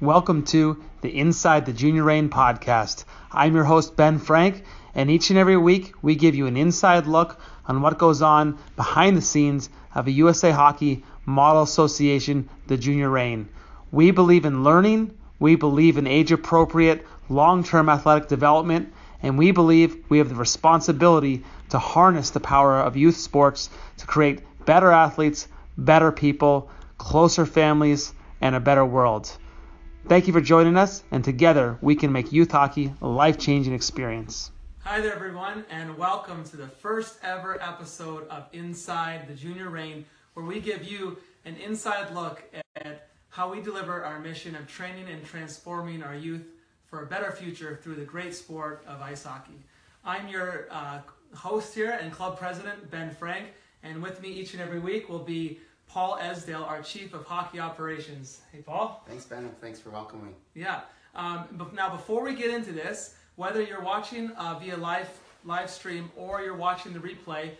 Welcome to the Inside the Junior Reign podcast. I'm your host, Ben Frank, and each and every week we give you an inside look on what goes on behind the scenes of a USA Hockey Model Association, the Junior Reign. We believe in learning, we believe in age appropriate, long term athletic development, and we believe we have the responsibility to harness the power of youth sports to create better athletes, better people, closer families, and a better world. Thank you for joining us, and together we can make youth hockey a life changing experience. Hi there, everyone, and welcome to the first ever episode of Inside the Junior Reign, where we give you an inside look at how we deliver our mission of training and transforming our youth for a better future through the great sport of ice hockey. I'm your uh, host here and club president, Ben Frank, and with me each and every week will be Paul Esdale, our Chief of Hockey Operations. Hey, Paul. Thanks, Ben, thanks for welcoming. Yeah. Um, but now, before we get into this, whether you're watching uh, via live live stream or you're watching the replay,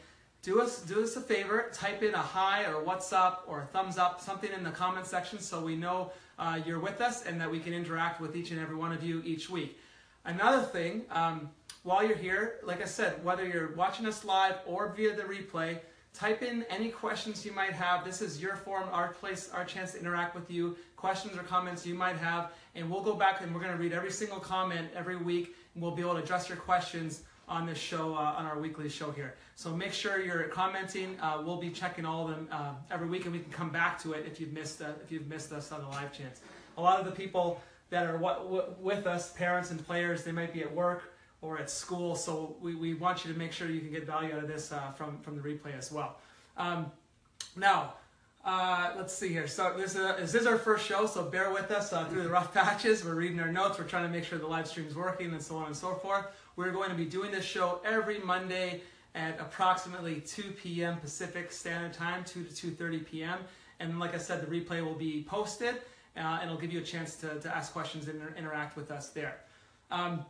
do us do us a favor. Type in a hi or what's up or thumbs up, something in the comment section, so we know uh, you're with us and that we can interact with each and every one of you each week. Another thing, um, while you're here, like I said, whether you're watching us live or via the replay, type in any questions you might have. This is your forum, our place, our chance to interact with you. Questions or comments you might have, and we'll go back and we're going to read every single comment every week, and we'll be able to address your questions on this show, uh, on our weekly show here. So make sure you're commenting. Uh, we'll be checking all of them uh, every week, and we can come back to it if you've missed uh, if you've missed us on the live chance. A lot of the people that are with us, parents and players, they might be at work or at school. So we, we want you to make sure you can get value out of this uh, from, from the replay as well. Um, now, uh, let's see here. So this is, this is our first show, so bear with us uh, through the rough patches. We're reading our notes. We're trying to make sure the live stream is working and so on and so forth. We're going to be doing this show every Monday at approximately 2 p.m. Pacific Standard Time, 2 to 2.30 p.m. And like I said, the replay will be posted uh, and it'll give you a chance to, to ask questions and inter- interact with us there. Um,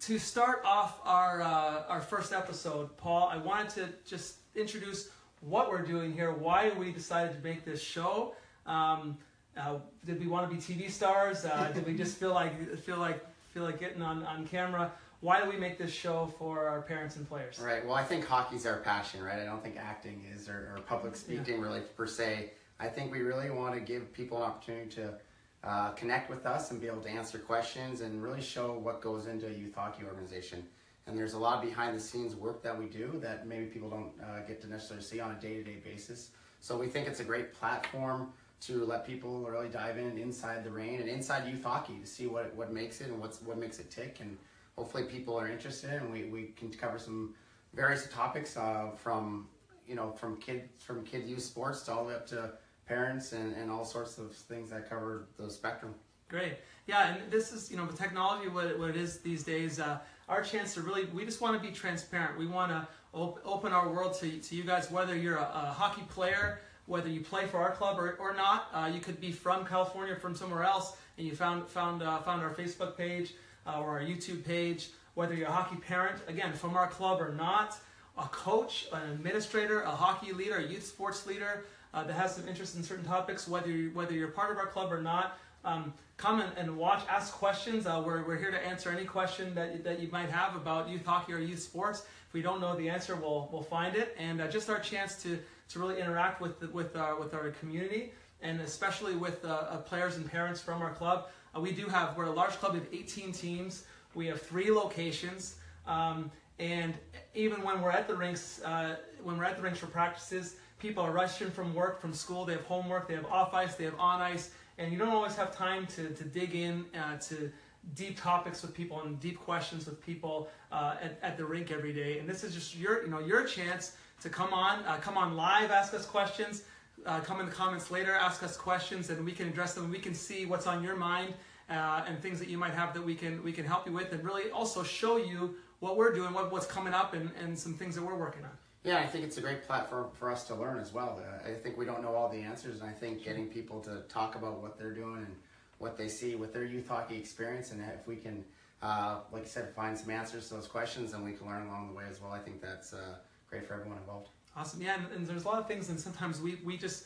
to start off our, uh, our first episode, Paul, I wanted to just introduce what we're doing here, why we decided to make this show. Um, uh, did we want to be TV stars? Uh, did we just feel like feel like feel like getting on, on camera? Why do we make this show for our parents and players? Right. Well, I think hockey's our passion, right? I don't think acting is or, or public speaking yeah. really per se. I think we really want to give people an opportunity to uh, connect with us and be able to answer questions and really show what goes into a youth hockey organization. And there's a lot of behind the scenes work that we do that maybe people don't uh, get to necessarily see on a day to day basis. So we think it's a great platform to let people really dive in inside the Reign and inside youth hockey to see what, what makes it and what's, what makes it tick. And hopefully people are interested and we, we can cover some various topics uh, from, you know, from kid, from kid youth sports to all the way up to parents and, and all sorts of things that cover the spectrum. Great. Yeah, and this is, you know, the technology, what it, what it is these days, uh, our chance to really, we just want to be transparent. We want to op- open our world to, to you guys, whether you're a, a hockey player, whether you play for our club or, or not. Uh, you could be from California, from somewhere else, and you found, found, uh, found our Facebook page uh, or our YouTube page. Whether you're a hockey parent, again, from our club or not, a coach, an administrator, a hockey leader, a youth sports leader, uh, that has some interest in certain topics, whether you, whether you're part of our club or not. Um, come and, and, watch, ask questions. Uh, we're, we're here to answer any question that, that you might have about youth hockey or youth sports. If we don't know the answer, we'll, we'll find it. And uh, just our chance to, to really interact with, with, our, with our community and especially with uh, uh players and parents from our club. Uh, we do have, we're a large club of 18 teams. We have three locations. Um, and even when we're at the rinks, uh, when we're at the rinks for practices, people are rushing from work, from school, they have homework, they have off ice, they have on ice, and you don't always have time to, to dig in uh, to deep topics with people and deep questions with people uh, at, at the rink every day. And this is just your, you know, your chance to come on, uh, come on live, ask us questions, uh, come in the comments later, ask us questions, and we can address them. We can see what's on your mind uh, and things that you might have that we can we can help you with, and really also show you what we're doing, what, what's coming up, and, and some things that we're working on. Yeah, I think it's a great platform for us to learn as well. Uh, I think we don't know all the answers, and I think getting people to talk about what they're doing and what they see with their youth hockey experience, and if we can, uh, like I said, find some answers to those questions, and we can learn along the way as well. I think that's uh, great for everyone involved. Awesome. Yeah, and, and, there's a lot of things, and sometimes we, we just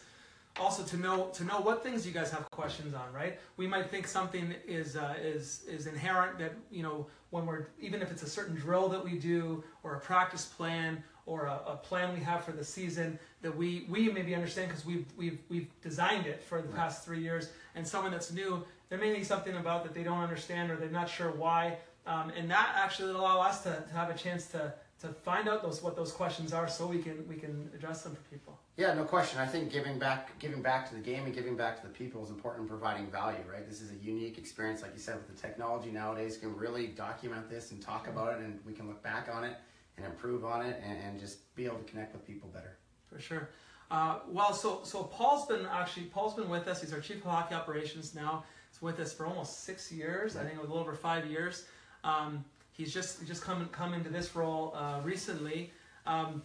also to know to know what things you guys have questions on, right? We might think something is uh, is is inherent that you know when we're even if it's a certain drill that we do or a practice plan or a, a plan we have for the season that we we maybe understand because we've we've we've designed it for the Right. past three years, and someone that's new there may be something about that they don't understand or they're not sure why, um, and that actually will allow us to, to have a chance to to find out those what those questions are so we can we can address them for people. Yeah, no question. I think giving back, giving back to the game and giving back to the people is important in providing value, right? This is a unique experience, like you said, with the technology nowadays. Can really document this and talk about it, and we can look back on it and improve on it, and, and just be able to connect with people better. For sure. Uh, well, so so Paul's been actually Paul's been with us. He's our chief of hockey operations now. He's with us for almost six years. I think a little over five years. Um, he's just just come come into this role uh, recently. Um,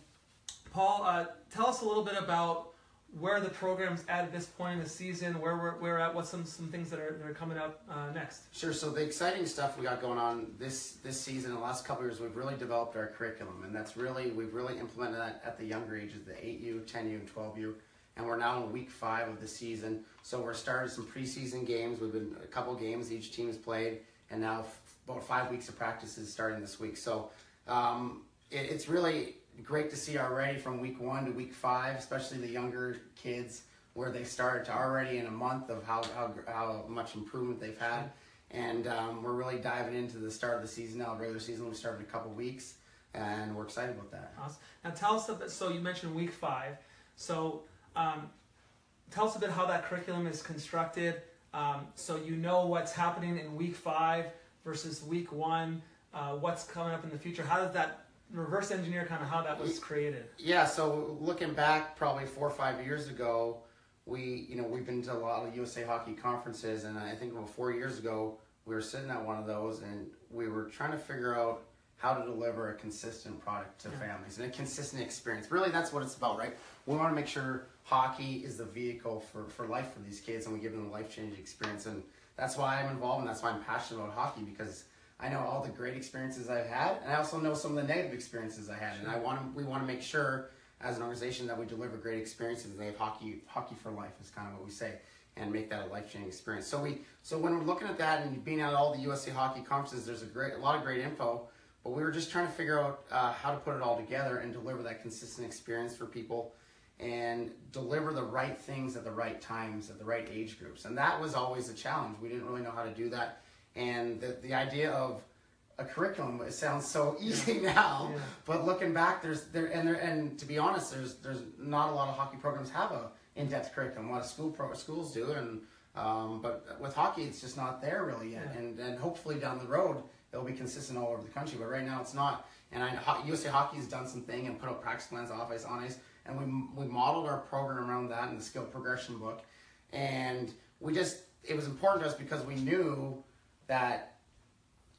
Paul, uh, tell us a little bit about where the program's at at this point in the season, where we're, we're at, what's some, some things that are, that are coming up uh, next. Sure. So the exciting stuff we got going on this this season, the last couple years, we've really developed our curriculum, and that's really we've really implemented that at the younger ages, the 8U, 10U, and 12U, and we're now in week five of the season. So we're starting some preseason games. We've been a couple games each team has played, and now f- about five weeks of practices starting this week. So um, it, it's really great to see already from week one to week five, especially the younger kids, where they started to already in a month of how how, how much improvement they've had. And um, we're really diving into the start of the season now. Regular season we started in a couple weeks, and we're excited about that. Awesome. Now tell us a bit. So you mentioned week five. So um, tell us a bit how that curriculum is constructed. Um, so you know what's happening in week five versus week one. Uh, what's coming up in the future? How does that reverse engineer kind of how that was created? Yeah, so looking back probably four or five years ago, we you know we've been to a lot of USA Hockey conferences, and I think about four years ago we were sitting at one of those, and we were trying to figure out how to deliver a consistent product to Yeah. families and a consistent experience. Really, that's what it's about, right? We want to make sure hockey is the vehicle for, for life for these kids, and we give them a life changing experience, and that's why I'm involved, and that's why I'm passionate about hockey because I know all the great experiences I've had, and I also know some of the negative experiences I had, and I want to, we want to make sure as an organization that we deliver great experiences and they have hockey hockey for life is kind of what we say and make that a life changing experience. So we so when we're looking at that and being at all the USA hockey conferences, there's a great a lot of great info, but we were just trying to figure out uh, how to put it all together and deliver that consistent experience for people and deliver the right things at the right times at the right age groups. And that was always a challenge. We didn't really know how to do that. And the, the idea of a curriculum it sounds so easy now, Yeah. but looking back, there's there and there, and to be honest, there's there's not a lot of hockey programs have a in-depth curriculum. A lot of school pro, schools do, and um, but with hockey, it's just not there really yet. Yeah. And and hopefully down the road, it'll be consistent all over the country. But right now, it's not. And I Ho- USA Hockey has done some thing and put out practice plans off ice, on ice, and we we modeled our program around that in the skill progression book, and we just it was important to us because we knew that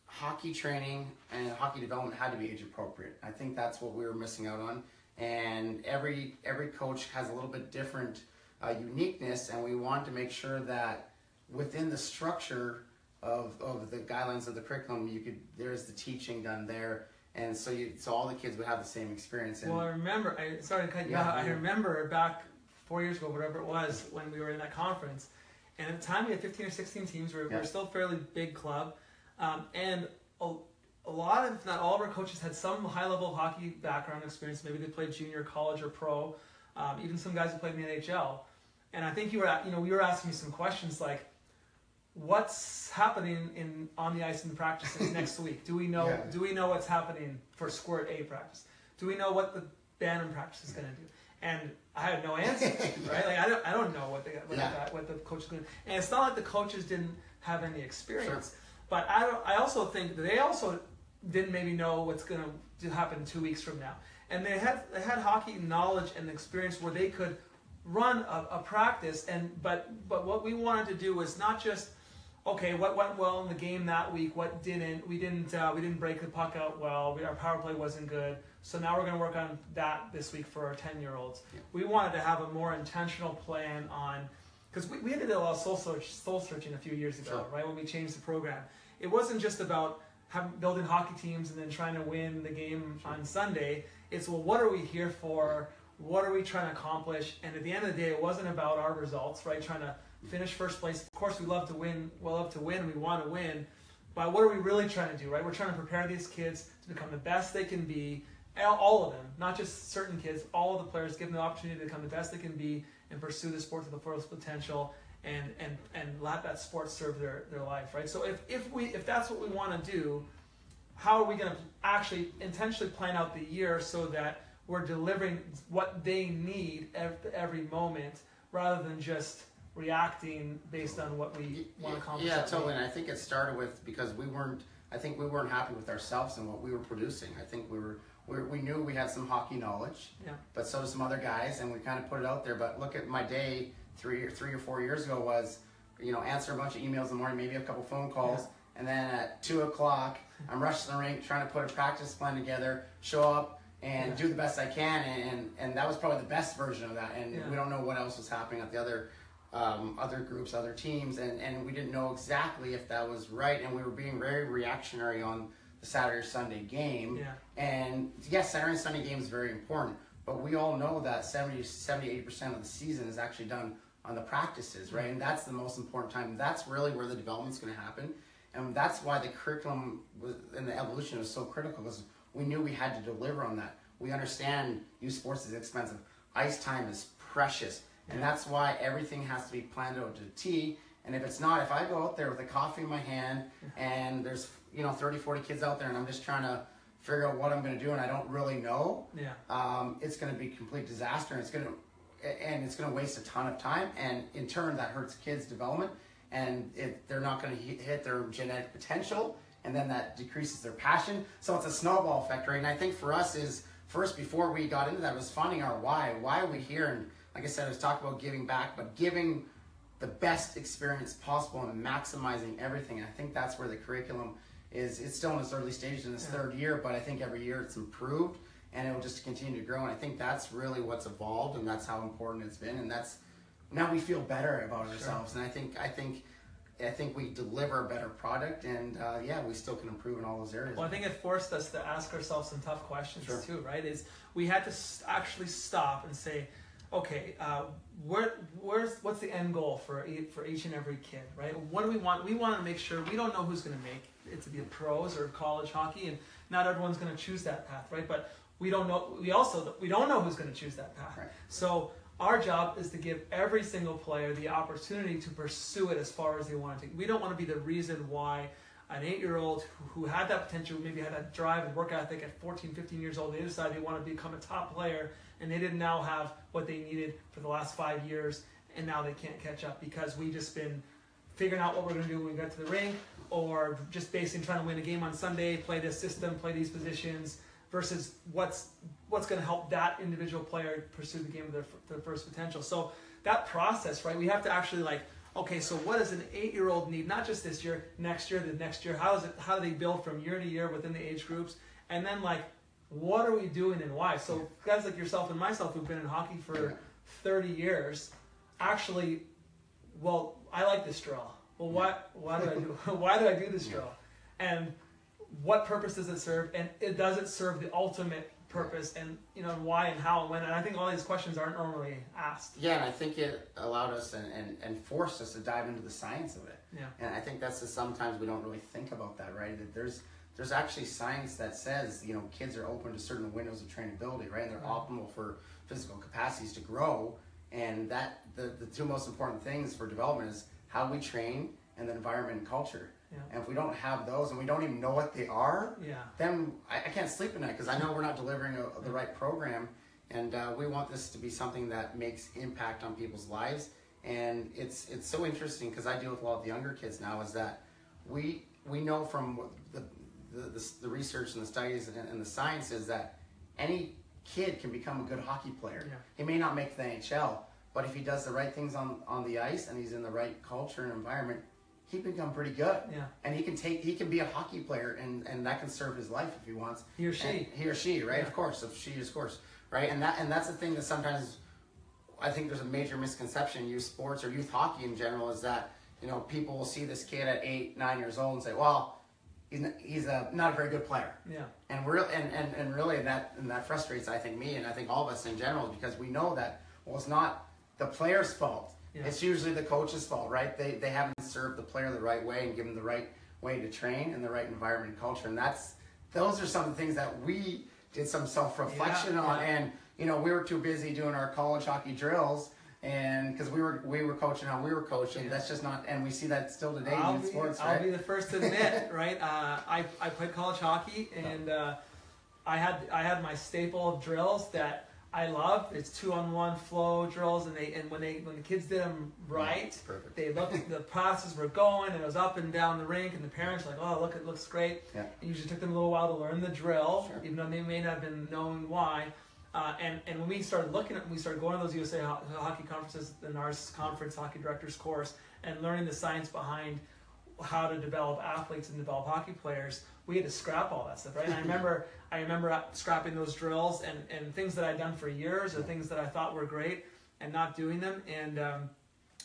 hockey training and hockey development had to be age appropriate. I think that's what we were missing out on. And every every coach has a little bit different uh, uniqueness, and we want to make sure that within the structure of, of the guidelines of the curriculum, you could there's the teaching done there, and so you so all the kids would have the same experience. And Well, I remember. I sorry to cut you Yeah, out. I remember back four years ago, whatever it was, when we were in that conference, and at the time we had 15 or 16 teams. We were, we Yeah. were still a fairly big club, um, and a, a lot of, if not all of our coaches had some high-level hockey background experience. Maybe they played junior, college, or pro. Um, even some guys who played in the NHL. And I think you were, you know, we were asking me some questions like, what's happening in on the ice in practices next week? Do we know? Yeah. Do we know what's happening for Squirt A practice? Do we know what the Bantam practice is going to do? And I had no answer, right? Like I don't, I don't know what the what, Yeah. the, what the coach is going to. And it's not like the coaches didn't have any experience, but I don't, I also think that they also didn't maybe know what's going to happen two weeks from now. And they had they had hockey knowledge and experience where they could run a, a practice and but but what we wanted to do was not just okay what went well in the game that week what didn't we didn't uh, we didn't break the puck out well we, our power play wasn't good so now we're going to work on that this week for our 10 year olds Yeah. we wanted to have a more intentional plan on because we, we did a lot of soul, search, soul searching a few years ago Sure. right when we changed the program it wasn't just about having, building hockey teams and then trying to win the game Sure. on sunday it's well what are we here for what are we trying to accomplish? And at the end of the day, it wasn't about our results, right? Trying to finish first place. Of course, we love to win. We love to win. We want to win. But what are we really trying to do, right? We're trying to prepare these kids to become the best they can be. All of them, not just certain kids. All of the players, give them the opportunity to become the best they can be and pursue the sport to the fullest potential, and and and let that sport serve their their life, right? So if if we if that's what we want to do, how are we going to actually intentionally plan out the year so that we're delivering what they need every, every moment rather than just reacting based on what we want to accomplish. Yeah, totally. And I think it started with because we weren't. I think we weren't happy with ourselves and what we were producing. I think we were. We, we knew we had some hockey knowledge, yeah. but so did some other guys, and we kind of put it out there. But look at my day three or three or four years ago was, you know, answer a bunch of emails in the morning, maybe a couple phone calls, yeah. and then at two o'clock, I'm rushing the rink trying to put a practice plan together, show up, and yeah. do the best I can, and, and that was probably the best version of that. And we don't know what else was happening at the other um, other groups, other teams, and, and we didn't know exactly if that was right, and we were being very reactionary on the Saturday Sunday game. Yeah. And yes, Saturday and Sunday game is very important, but we all know that 70, 78 percent of the season is actually done on the practices, right? And that's the most important time. That's really where the development's going to happen, and that's why the curriculum was, and the evolution was so critical because we knew we had to deliver on that. We understand youth sports is expensive. Ice time is precious and that's why everything has to be planned out to T. And if it's not, if I go out there with a coffee in my hand and there's, you know, 30, 40 kids out there and I'm just trying to figure out what I'm going to do and I don't really know, yeah. um, it's going to be complete disaster. And it's going to, and it's going to waste a ton of time. And in turn, that hurts kids' development. And it, they're not going to hit their genetic potential. And then that decreases their passion. So it's a snowball effect, right? And I think for us is first, before we got into that, was finding our why. Why are we here? And like I said, I was talking about giving back, but giving the best experience possible and maximizing everything. And I think that's where the curriculum is. It's still in its early stages in its yeah. third year, but I think every year it's improved and it will just continue to grow. And I think that's really what's evolved, and that's how important it's been. And that's now we feel better about sure. ourselves. And I think I think I think we deliver a better product, and uh, yeah, we still can improve in all those areas. Well, I think it forced us to ask ourselves some tough questions sure. too, right? Is we had to actually stop and say, okay, uh, where, where's what's the end goal for for each and every kid, right? What do we want? We want to make sure we don't know who's going to make it to be a pros or college hockey, and not everyone's going to choose that path, right? But we don't know. We also we don't know who's going to choose that path. Right. So our job is to give every single player the opportunity to pursue it as far as they want to. We don't want to be the reason why an eight-year-old who, who had that potential, maybe had that drive and work ethic at 14, 15 years old, they decided they want to become a top player and they didn't now have what they needed for the last five years, and now they can't catch up because we just been figuring out what we're going to do when we get to the ring, or just basically trying to win a game on Sunday, play this system, play these positions, versus what's what's going to help that individual player pursue the game of their, their first potential. So that process, right? We have to actually like, okay, so what does an eight-year-old need? Not just this year, next year, the next year. How is it? How do they build from year to year within the age groups? And then like what are we doing and why? So guys like yourself and myself who've been in hockey for 30 years, actually, well, I like this drill. Well, why, why do I do why do I do this drill? And what purpose does it serve? And it does it serve the ultimate purpose and you know why and how and when and I think all these questions aren't normally asked. Yeah, and I think it allowed us and, and, and forced us to dive into the science of it. Yeah. And I think that's the sometimes we don't really think about that, right? That there's there's actually science that says you know kids are open to certain windows of trainability, right? And they're right. optimal for physical capacities to grow. And that the, the two most important things for development is how we train and the environment and culture. Yeah. And if we don't have those and we don't even know what they are, yeah. then I, I can't sleep at night because I know we're not delivering a, the right program. And uh, we want this to be something that makes impact on people's lives. And it's it's so interesting because I deal with a lot of the younger kids now. Is that we we know from the the, the, the research and the studies and, and, the science is that any kid can become a good hockey player. Yeah. He may not make the NHL, but if he does the right things on, on the ice and he's in the right culture and environment, he can become pretty good. Yeah. And he can take he can be a hockey player and, and that can serve his life if he wants. He or she. And he or she, right? Yeah. Of course. If she of course. Right? And that and that's the thing that sometimes I think there's a major misconception in youth sports or youth hockey in general is that, you know, people will see this kid at eight, nine years old and say, Well, he's not, he's a not a very good player. Yeah. And we're and, and, and really that and that frustrates I think me and I think all of us in general because we know that well it's not the player's fault. Yeah. It's usually the coach's fault, right? They they haven't served the player the right way and given the right way to train and the right environment and culture. And that's those are some of the things that we did some self reflection Yeah, on yeah. and you know we were too busy doing our college hockey drills and because we were we were coaching how we were coaching that's just not and we see that still today I'll in be, sports I'll right be the first to admit, right? Uh, I, I played college hockey, and uh, I had I had my staple of drills that I love. It's two on one flow drills, and they and when they when the kids did them right, perfect. they looked the passes were going, and it was up and down the rink, and the parents were like, oh look, it looks great. Yeah. It usually took them a little while to learn the drill, Sure. even though they may not have been knowing why. Uh, and, and when we started looking at, we started going to those USA ho- hockey conferences, the NARS conference, hockey directors course, and learning the science behind how to develop athletes and develop hockey players, we had to scrap all that stuff, right? And I remember, I remember scrapping those drills and, and things that I'd done for years or things that I thought were great and not doing them. And, um,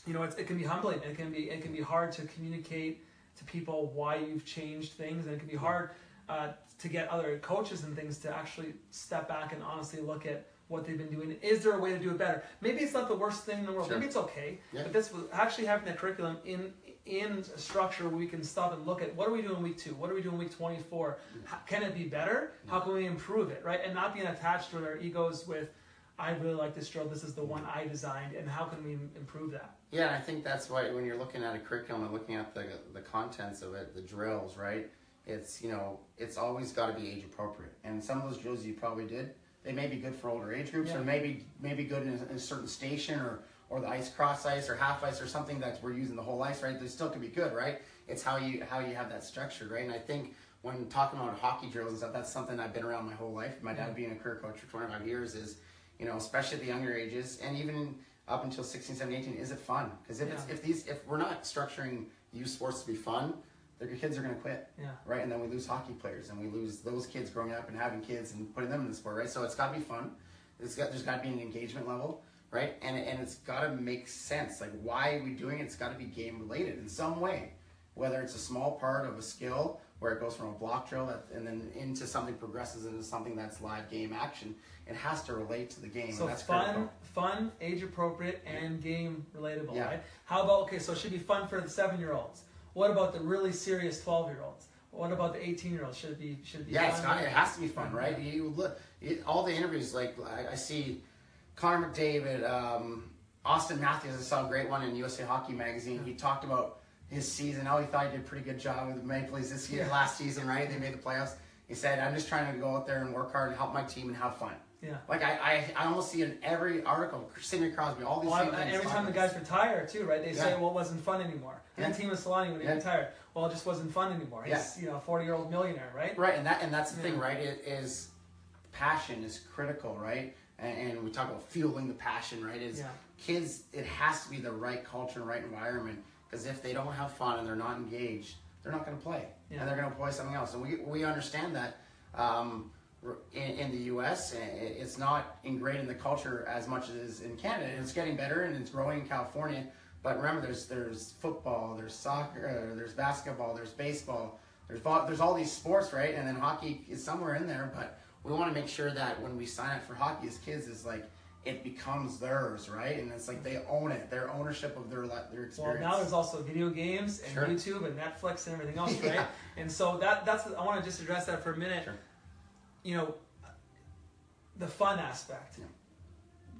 you know, it's, it can be humbling. It can be, it can be hard to communicate to people why you've changed things, and it can be hard uh, to get other coaches and things to actually step back and honestly look at what they've been doing. Is there a way to do it better? Maybe it's not the worst thing in the world. Sure. Maybe it's okay. Yeah. But this was actually having that curriculum in in a structure where we can stop and look at what are we doing week two, what are we doing week twenty four. Can it be better? How can we improve it? Right, and not being attached to our egos with. I really like this drill. This is the one I designed, and how can we improve that? Yeah, I think that's why when you're looking at a curriculum and looking at the the contents of it, the drills, right? It's you know it's always got to be age appropriate. And some of those drills you probably did, they may be good for older age groups, Yeah. or maybe maybe good in a, in a certain station, or or the ice cross ice or half ice or something that we're using the whole ice, right? They still could be good, right? It's how you how you have that structured, right? And I think when talking about hockey drills and stuff, that's something I've been around my whole life. My dad mm-hmm. being a career coach for 25 years is, you know, especially at the younger ages and even up until 16, 17, 18, is it fun? Because if it's Yeah. if these if we're not structuring youth sports to be fun, the kids are going to quit, Yeah. right? And then we lose hockey players, and we lose those kids growing up and having kids and putting them in the sport, right? So it's got to be fun. It's got there's got to be an engagement level, right? And and it's got to make sense. Like why are we doing it? It's got to be game related in some way, whether it's a small part of a skill where it goes from a block drill that, and then into something progresses into something that's live game action. It has to relate to the game. So that's fun, critical. fun, age appropriate, and game relatable, Yeah. right? How about okay? So it should be fun for the seven year olds. What about the really serious twelve year olds? What about the eighteen year olds? Should it be should it be Yeah, it's fun? got, it has to be fun, right? You look it, all the interviews. Like I, I see Connor McDavid, um, Auston Matthews. I saw a great one in USA Hockey Magazine. He talked about his season. How he thought he did a pretty good job with the Maple Leafs this year, Yeah. last season, right? They made the playoffs. He said, "I'm just trying to go out there and work hard and help my team and have fun." Yeah. Like I, I, I almost see in every article, Sidney Crosby, all these Well, I- every time the guys retire too, right? They say, "Well, it wasn't fun anymore." And Yeah. then Teemu Selanne when he Yeah. retired, well, it just wasn't fun anymore. He's you know a forty year old millionaire, right? Right, and that and that's the thing, right? It is passion is critical, right? And, and we talk about fueling the passion, right? Is Yeah. kids? It has to be the right culture and right environment because if they don't have fun and they're not engaged, they're not going to play, Yeah. and they're going to play something else. And we we understand that. Um, in, in the U.S., it's not ingrained in the culture as much as it is in Canada. It's getting better and it's growing in California. But remember, there's there's football, there's soccer, there's basketball, there's baseball, there's there's all these sports, right? And then hockey is somewhere in there. But we want to make sure that when we sign up for hockey as kids, is like it becomes theirs, right? And it's like they own it, their ownership of their their Well, experience. now there's also video games and Sure. YouTube and Netflix and everything else, right? Yeah. And so that that's I want to just address that for a minute. Sure. You know, the fun aspect. Yeah.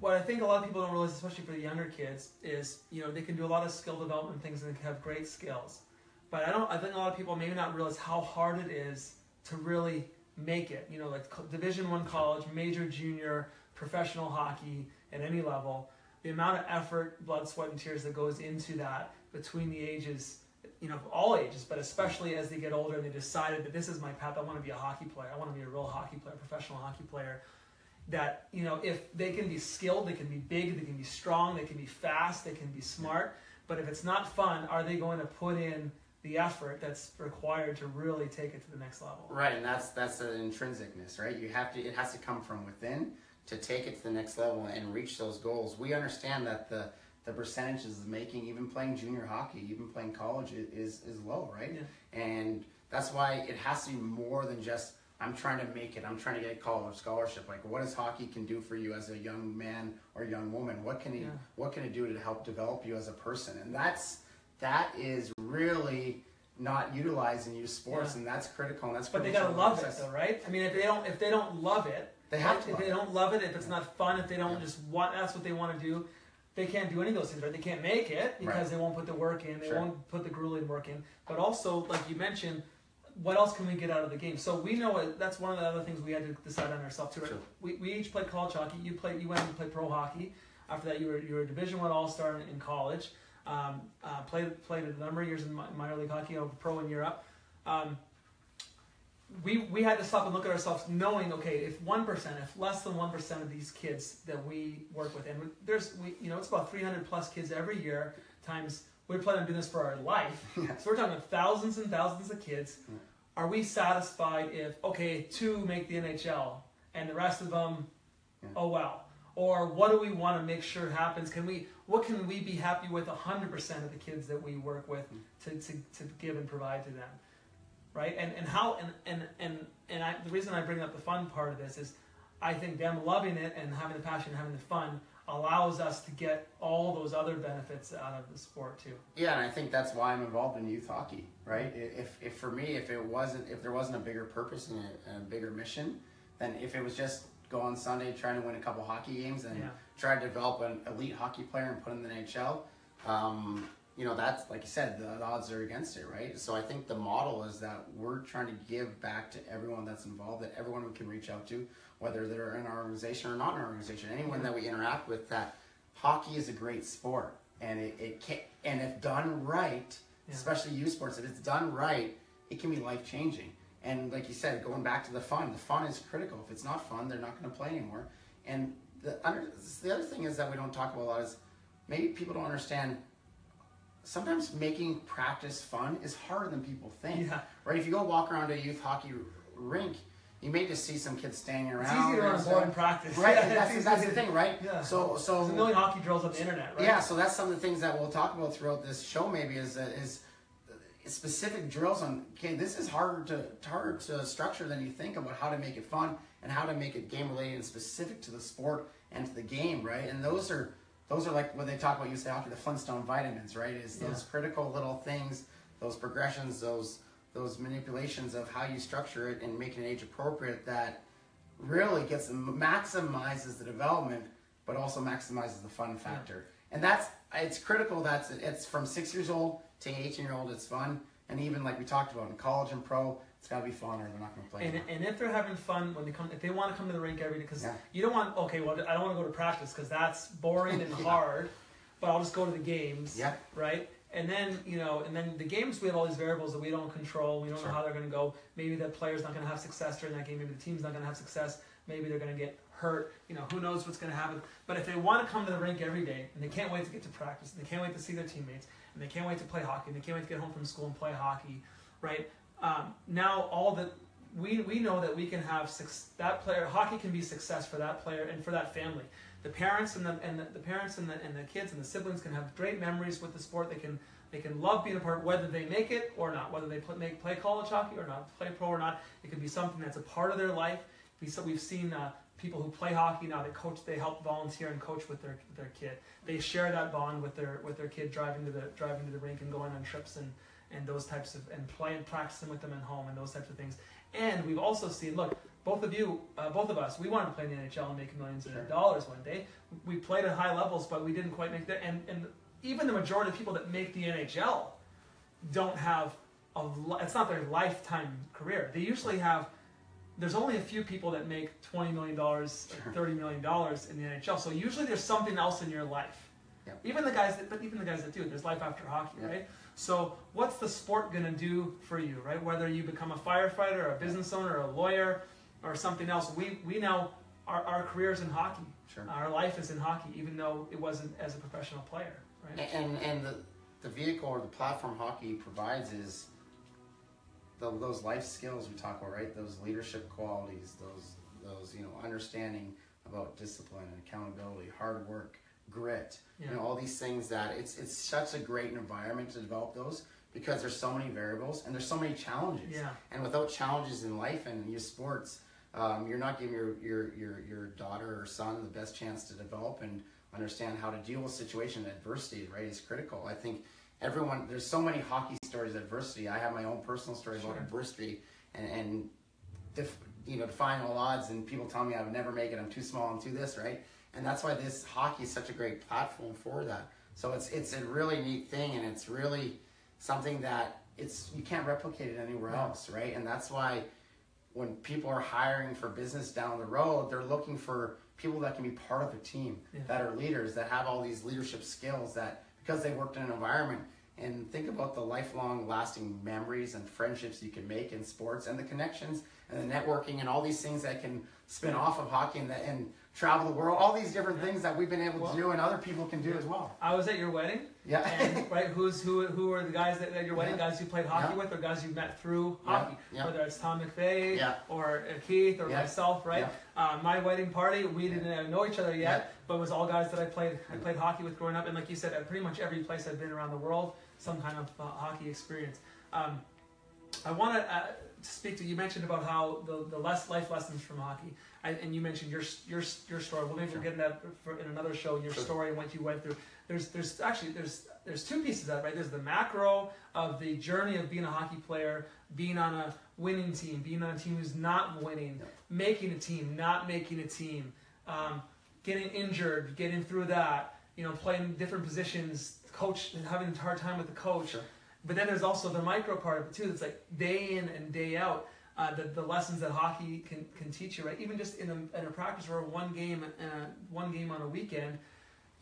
What I think a lot of people don't realize, especially for the younger kids, is you know they can do a lot of skill development things and they can have great skills. But I don't. I think a lot of people maybe not realize how hard it is to really make it. You know, like Division One college, major, junior, professional hockey at any level. The amount of effort, blood, sweat, and tears that goes into that between the ages, you know, all ages, but especially as they get older and they decided that this is my path. I want to be a hockey player. I want to be a real hockey player, professional hockey player. That you know, if they can be skilled, they can be big, they can be strong, they can be fast, they can be smart. But if it's not fun, are they going to put in the effort that's required to really take it to the next level? Right, and that's that's an intrinsicness, right? You have to it has to come from within to take it to the next level and reach those goals. We understand that the the percentages of making, even playing junior hockey, even playing college, is is low, right? Yeah. And that's why it has to be more than just I'm trying to make it. I'm trying to get a college scholarship. Like, what does hockey can do for you as a young man or young woman? What can he, Yeah. What can it do to help develop you as a person? And that's that is really not utilizing in youth sports, Yeah. and that's critical. And that's But they gotta love it though, right? I mean, if they don't, if they don't love it, They have right? to If they it. don't love it, if it's not fun, if they don't Yeah. just want, that's what they want to do. They can't do any of those things, right? They can't make it because Right. they won't put the work in. They Sure. won't put the grueling work in. But also, like you mentioned, what else can we get out of the game? So we know it, that's one of the other things we had to decide on ourselves too. Right? Sure. We, we each played college hockey. You played. You went and played pro hockey. After that, you were you were a Division One All Star in, in college. Um, uh, played played a number of years in mi- minor league hockey, over pro in Europe. Um, we we had to stop and look at ourselves, knowing okay, if one percent, if less than one percent of these kids that we work with, and there's we you know it's about three hundred plus kids every year times we plan on doing this for our life, Yeah. so we're talking about thousands and thousands of kids. Yeah. Are we satisfied if okay, two make the NHL and the rest of them, Yeah. oh well? Or what do we want to make sure happens? Can we what can we be happy with hundred percent of the kids that we work with hmm. to, to, to give and provide to them? right? And and how and and and and I, the reason I bring up the fun part of this is, I think them loving it and having the passion and having the fun allows us to get all those other benefits out of the sport too. Yeah, and I think that's why I'm involved in youth hockey, right? If, if for me, if it wasn't, if there wasn't a bigger purpose and a, and a bigger mission, then if it was just go on Sunday trying to win a couple hockey games and Yeah. try to develop an elite hockey player and put him in the NHL, um, you know, that's like you said, the, the odds are against it, right? So I think the model is that we're trying to give back to everyone that's involved, that everyone we can reach out to, whether they're in our organization or not in our organization, anyone that we interact with, that hockey is a great sport, and it, it can and if done right, Yeah. especially youth sports, if it's done right, it can be life changing. And like you said, going back to the fun, the fun is critical. If it's not fun, they're not going to play anymore. And the under, the other thing is that we don't talk about a lot is maybe people don't understand. Sometimes making practice fun is harder than people think. Yeah. Right? If you go walk around a youth hockey rink, you may just see some kids standing around. It's easy to run and a stuff. boring practice. Right, Yeah, that's, that's the thing, right? Yeah. So, so There's a million hockey drills on the internet, right? yeah, so that's some of the things that we'll talk about throughout this show. Maybe is that is specific drills on. Okay, this is harder to harder to structure than you think about how to make it fun and how to make it game related and specific to the sport and to the game, right? And those are those are like when they talk about you say hockey, the Flintstone vitamins, right? Is those Yeah. critical little things, those progressions, those those manipulations of how you structure it and make it age appropriate that really gets maximizes the development, but also maximizes the fun factor. And that's it's critical. That's it's from six years old to eighteen year old. It's fun, and even like we talked about in college and pro, it's got to be fun, or they're not going to play. And, and if they're having fun when they come, if they want to come to the rink every day, because Yeah. you don't want, okay, well, I don't want to go to practice because that's boring and Yeah. hard, but I'll just go to the games, Yeah. right? And then, you know, and then the games, we have all these variables that we don't control. We don't Sure. know how they're going to go. Maybe the player's not going to have success during that game. Maybe the team's not going to have success. Maybe they're going to get hurt. You know, who knows what's going to happen. But if they want to come to the rink every day and they can't wait to get to practice and they can't wait to see their teammates and they can't wait to play hockey and they can't wait to get home from school and play hockey, right? Um, now all that we, we know that we can have that player hockey can be success for that player and for that family. The parents and the and the, the parents and the, and the kids and the siblings can have great memories with the sport. They can they can love being a part, whether they make it or not, whether they play, make play college hockey or not, play pro or not. It could be something that's a part of their life. We so we've seen uh, people who play hockey now. They coach, they help volunteer and coach with their their kid. They share that bond with their with their kid driving to the driving to the rink and going on trips and and those types of and playing practicing with them at home and those types of things. And we've also seen look. Both of you, uh, both of us, we wanted to play in the NHL and make millions Sure. of dollars one day. We played at high levels, but we didn't quite make that. And, and even the majority of people that make the NHL don't have a it's not their lifetime career. They usually have there's only a few people that make 20 million dollars Sure. 30 million dollars in the NHL. So usually there's something else in your life. Even the guys that but even the guys that do, there's life after hockey, right? So what's the sport going to do for you, right? Whether you become a firefighter, a business owner, a lawyer, or something else. We we now our, our careers in hockey. Sure. Our life is in hockey, even though it wasn't as a professional player, right? And and the the vehicle or the platform hockey provides is the, those life skills we talk about, right? Those leadership qualities, those those you know understanding about discipline and accountability, hard work, grit, Yeah. you know, all these things that it's it's such a great environment to develop those because there's so many variables and there's so many challenges. Yeah. And without challenges in life and your sports, um, you're not giving your, your, your, your daughter or son the best chance to develop and understand how to deal with situation and adversity, right, is critical. I think everyone, there's so many hockey stories adversity. I have my own personal story about adversity and, and def, you know, defying all odds and people tell me I would never make it, I'm too small, I'm too this, right? And that's why this hockey is such a great platform for that. So it's, it's a really neat thing and it's really something that it's, you can't replicate it anywhere Yeah. else, right? And that's why when people are hiring for business down the road, they're looking for people that can be part of a team, Yeah. that are leaders, that have all these leadership skills that because they worked in an environment. And think about the lifelong lasting memories and friendships you can make in sports and the connections and the networking and all these things that can spin off of hockey and, that, and travel the world, all these different things that we've been able to do and other people can do as well. I was at your wedding. Yeah. And right, who's who? Who are the guys that at your wedding? Yeah. Guys you played hockey Yeah. with, or guys you met through hockey? Yeah. Whether it's Tom McVeigh or uh, Keith or myself, right? Uh, my wedding party, we didn't uh, know each other yet, but it was all guys that I played. I played hockey with growing up, and like you said, at pretty much every place I've been around the world, some kind of uh, hockey experience. Um, I want to uh, speak to you. Mentioned about how the the less life lessons from hockey, I, and you mentioned your your your story. Well, maybe we'll get into that for, in another show. Your Sure. story and what you went through. There's there's actually there's there's two pieces of that, right? There's the macro of the journey of being a hockey player, being on a winning team, being on a team who's not winning, making a team, not making a team, um, getting injured, getting through that, you know, playing different positions, coach having a hard time with the coach. Sure. But then there's also the micro part of it too. That's like day in and day out. Uh, the, the lessons that hockey can, can teach you, right? Even just in a, in a practice or one game, uh, one game on a weekend,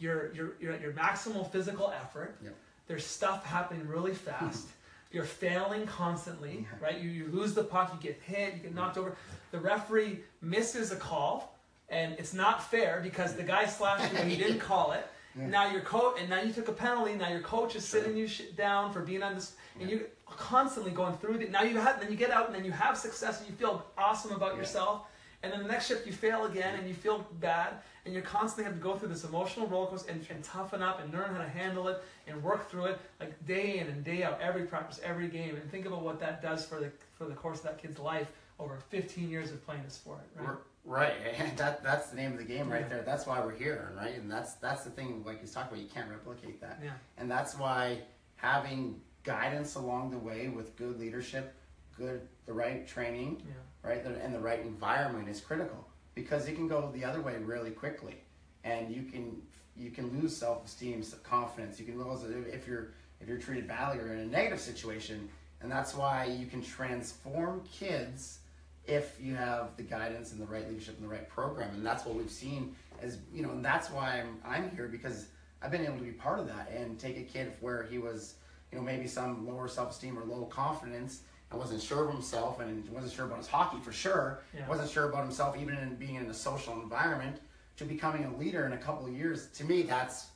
you're, you're, you're at your maximal physical effort. Yep. There's stuff happening really fast. you're failing constantly, Yeah. right? You, you lose the puck, you get hit, you get knocked over. The referee misses a call, and it's not fair because the guy slashed you and he didn't call it. Yeah. Now your coach, and now you took a penalty. Now your coach is sitting you down for being on this, and you're constantly going through it. Now you have, then you get out, and then you have success, and you feel awesome about Yeah. yourself. And then the next shift you fail again, and you feel bad, and you're constantly having to go through this emotional roller coaster and, and toughen up and learn how to handle it and work through it, like day in and day out, every practice, every game. And think about what that does for the for the course of that kid's life over 15 years of playing the sport. Right? Right, and that that's the name of the game right Yeah. there. That's why we're here, right? And that's that's the thing. Like he's talking about, you can't replicate that. Yeah. And that's why having guidance along the way with good leadership, good the right training, Yeah. right, and the right environment is critical because it can go the other way really quickly, and you can you can lose self esteem, confidence. You can lose it if you're if you're treated badly or in a negative situation, and that's why you can transform kids if you have the guidance and the right leadership and the right program, and that's what we've seen. As you know, and that's why I'm I'm here because I've been able to be part of that and take a kid where he was, you know, maybe some lower self esteem or low confidence and wasn't sure of himself and wasn't sure about his hockey for sure. Yeah. Wasn't sure about himself even in being in a social environment to becoming a leader in a couple of years. To me, that's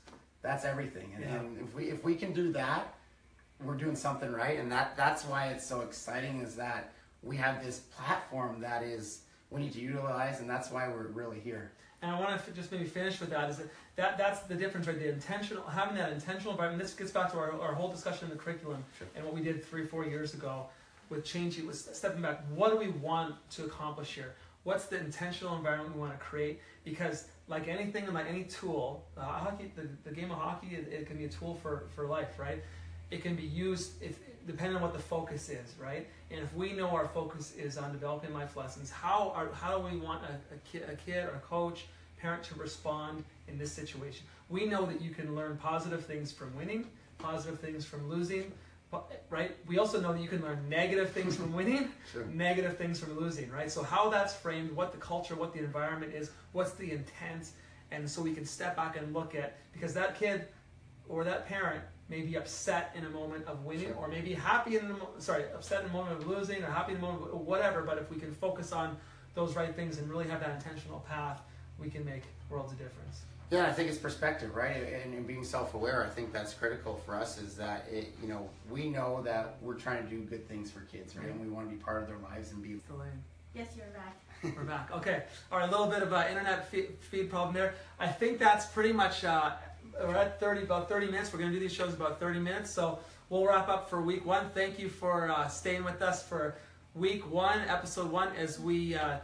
that's everything. And, Yeah. and if we if we can do that, we're doing something right. And that that's why it's so exciting is that we have this platform that is we need to utilize, and that's why we're really here. And I want to just maybe finish with that is that, that that's the difference, right? The intentional, having that intentional environment. This gets back to our, our whole discussion in the curriculum Sure. and what we did three, four years ago with changing, with stepping back. What do we want to accomplish here? What's the intentional environment we want to create? Because like anything and like any tool, uh, hockey, the, the game of hockey, it, it can be a tool for, for life, right? It can be used if depending on what the focus is, right? And if we know our focus is on developing life lessons, how are how do we want a, a, kid, a kid or a coach, parent to respond in this situation? We know that you can learn positive things from winning, positive things from losing, right? We also know that you can learn negative things from winning, Sure. negative things from losing, right? So how that's framed, what the culture, what the environment is, what's the intent, and so we can step back and look at because that kid or that parent may be upset in a moment of winning, Sure. or maybe happy in mo- sorry, upset in a moment of losing, or happy in a moment of whatever. But if we can focus on those right things and really have that intentional path, we can make worlds of difference. Yeah, I think it's perspective, right? And, and being self-aware, I think that's critical for us. Is that it? You know, we know that we're trying to do good things for kids, right? And we want to be part of their lives and be It's. Yes, you're back. We're back. Okay. All right. A little bit of an internet feed, feed problem there. I think that's pretty much. Uh, we're at 30, about 30 minutes. We're going to do these shows about 30 minutes. So we'll wrap up for week one. Thank you for uh, staying with us for week one, episode one, as we uh,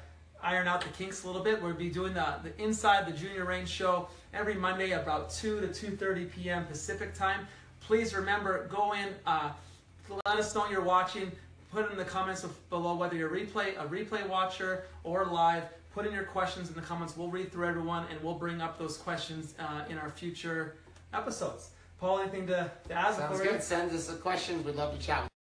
iron out the kinks a little bit. We'll be doing the, the Inside the Junior Reign show every Monday about 2 to 2.30 p.m. Pacific time. Please remember, go in, uh, let us know you're watching. Put in the comments below whether you're replay, a replay watcher or live. Put in your questions in the comments. We'll read through everyone and we'll bring up those questions uh, in our future episodes. Paul, anything to, to add? Sounds good. Send us the questions. We'd love to chat with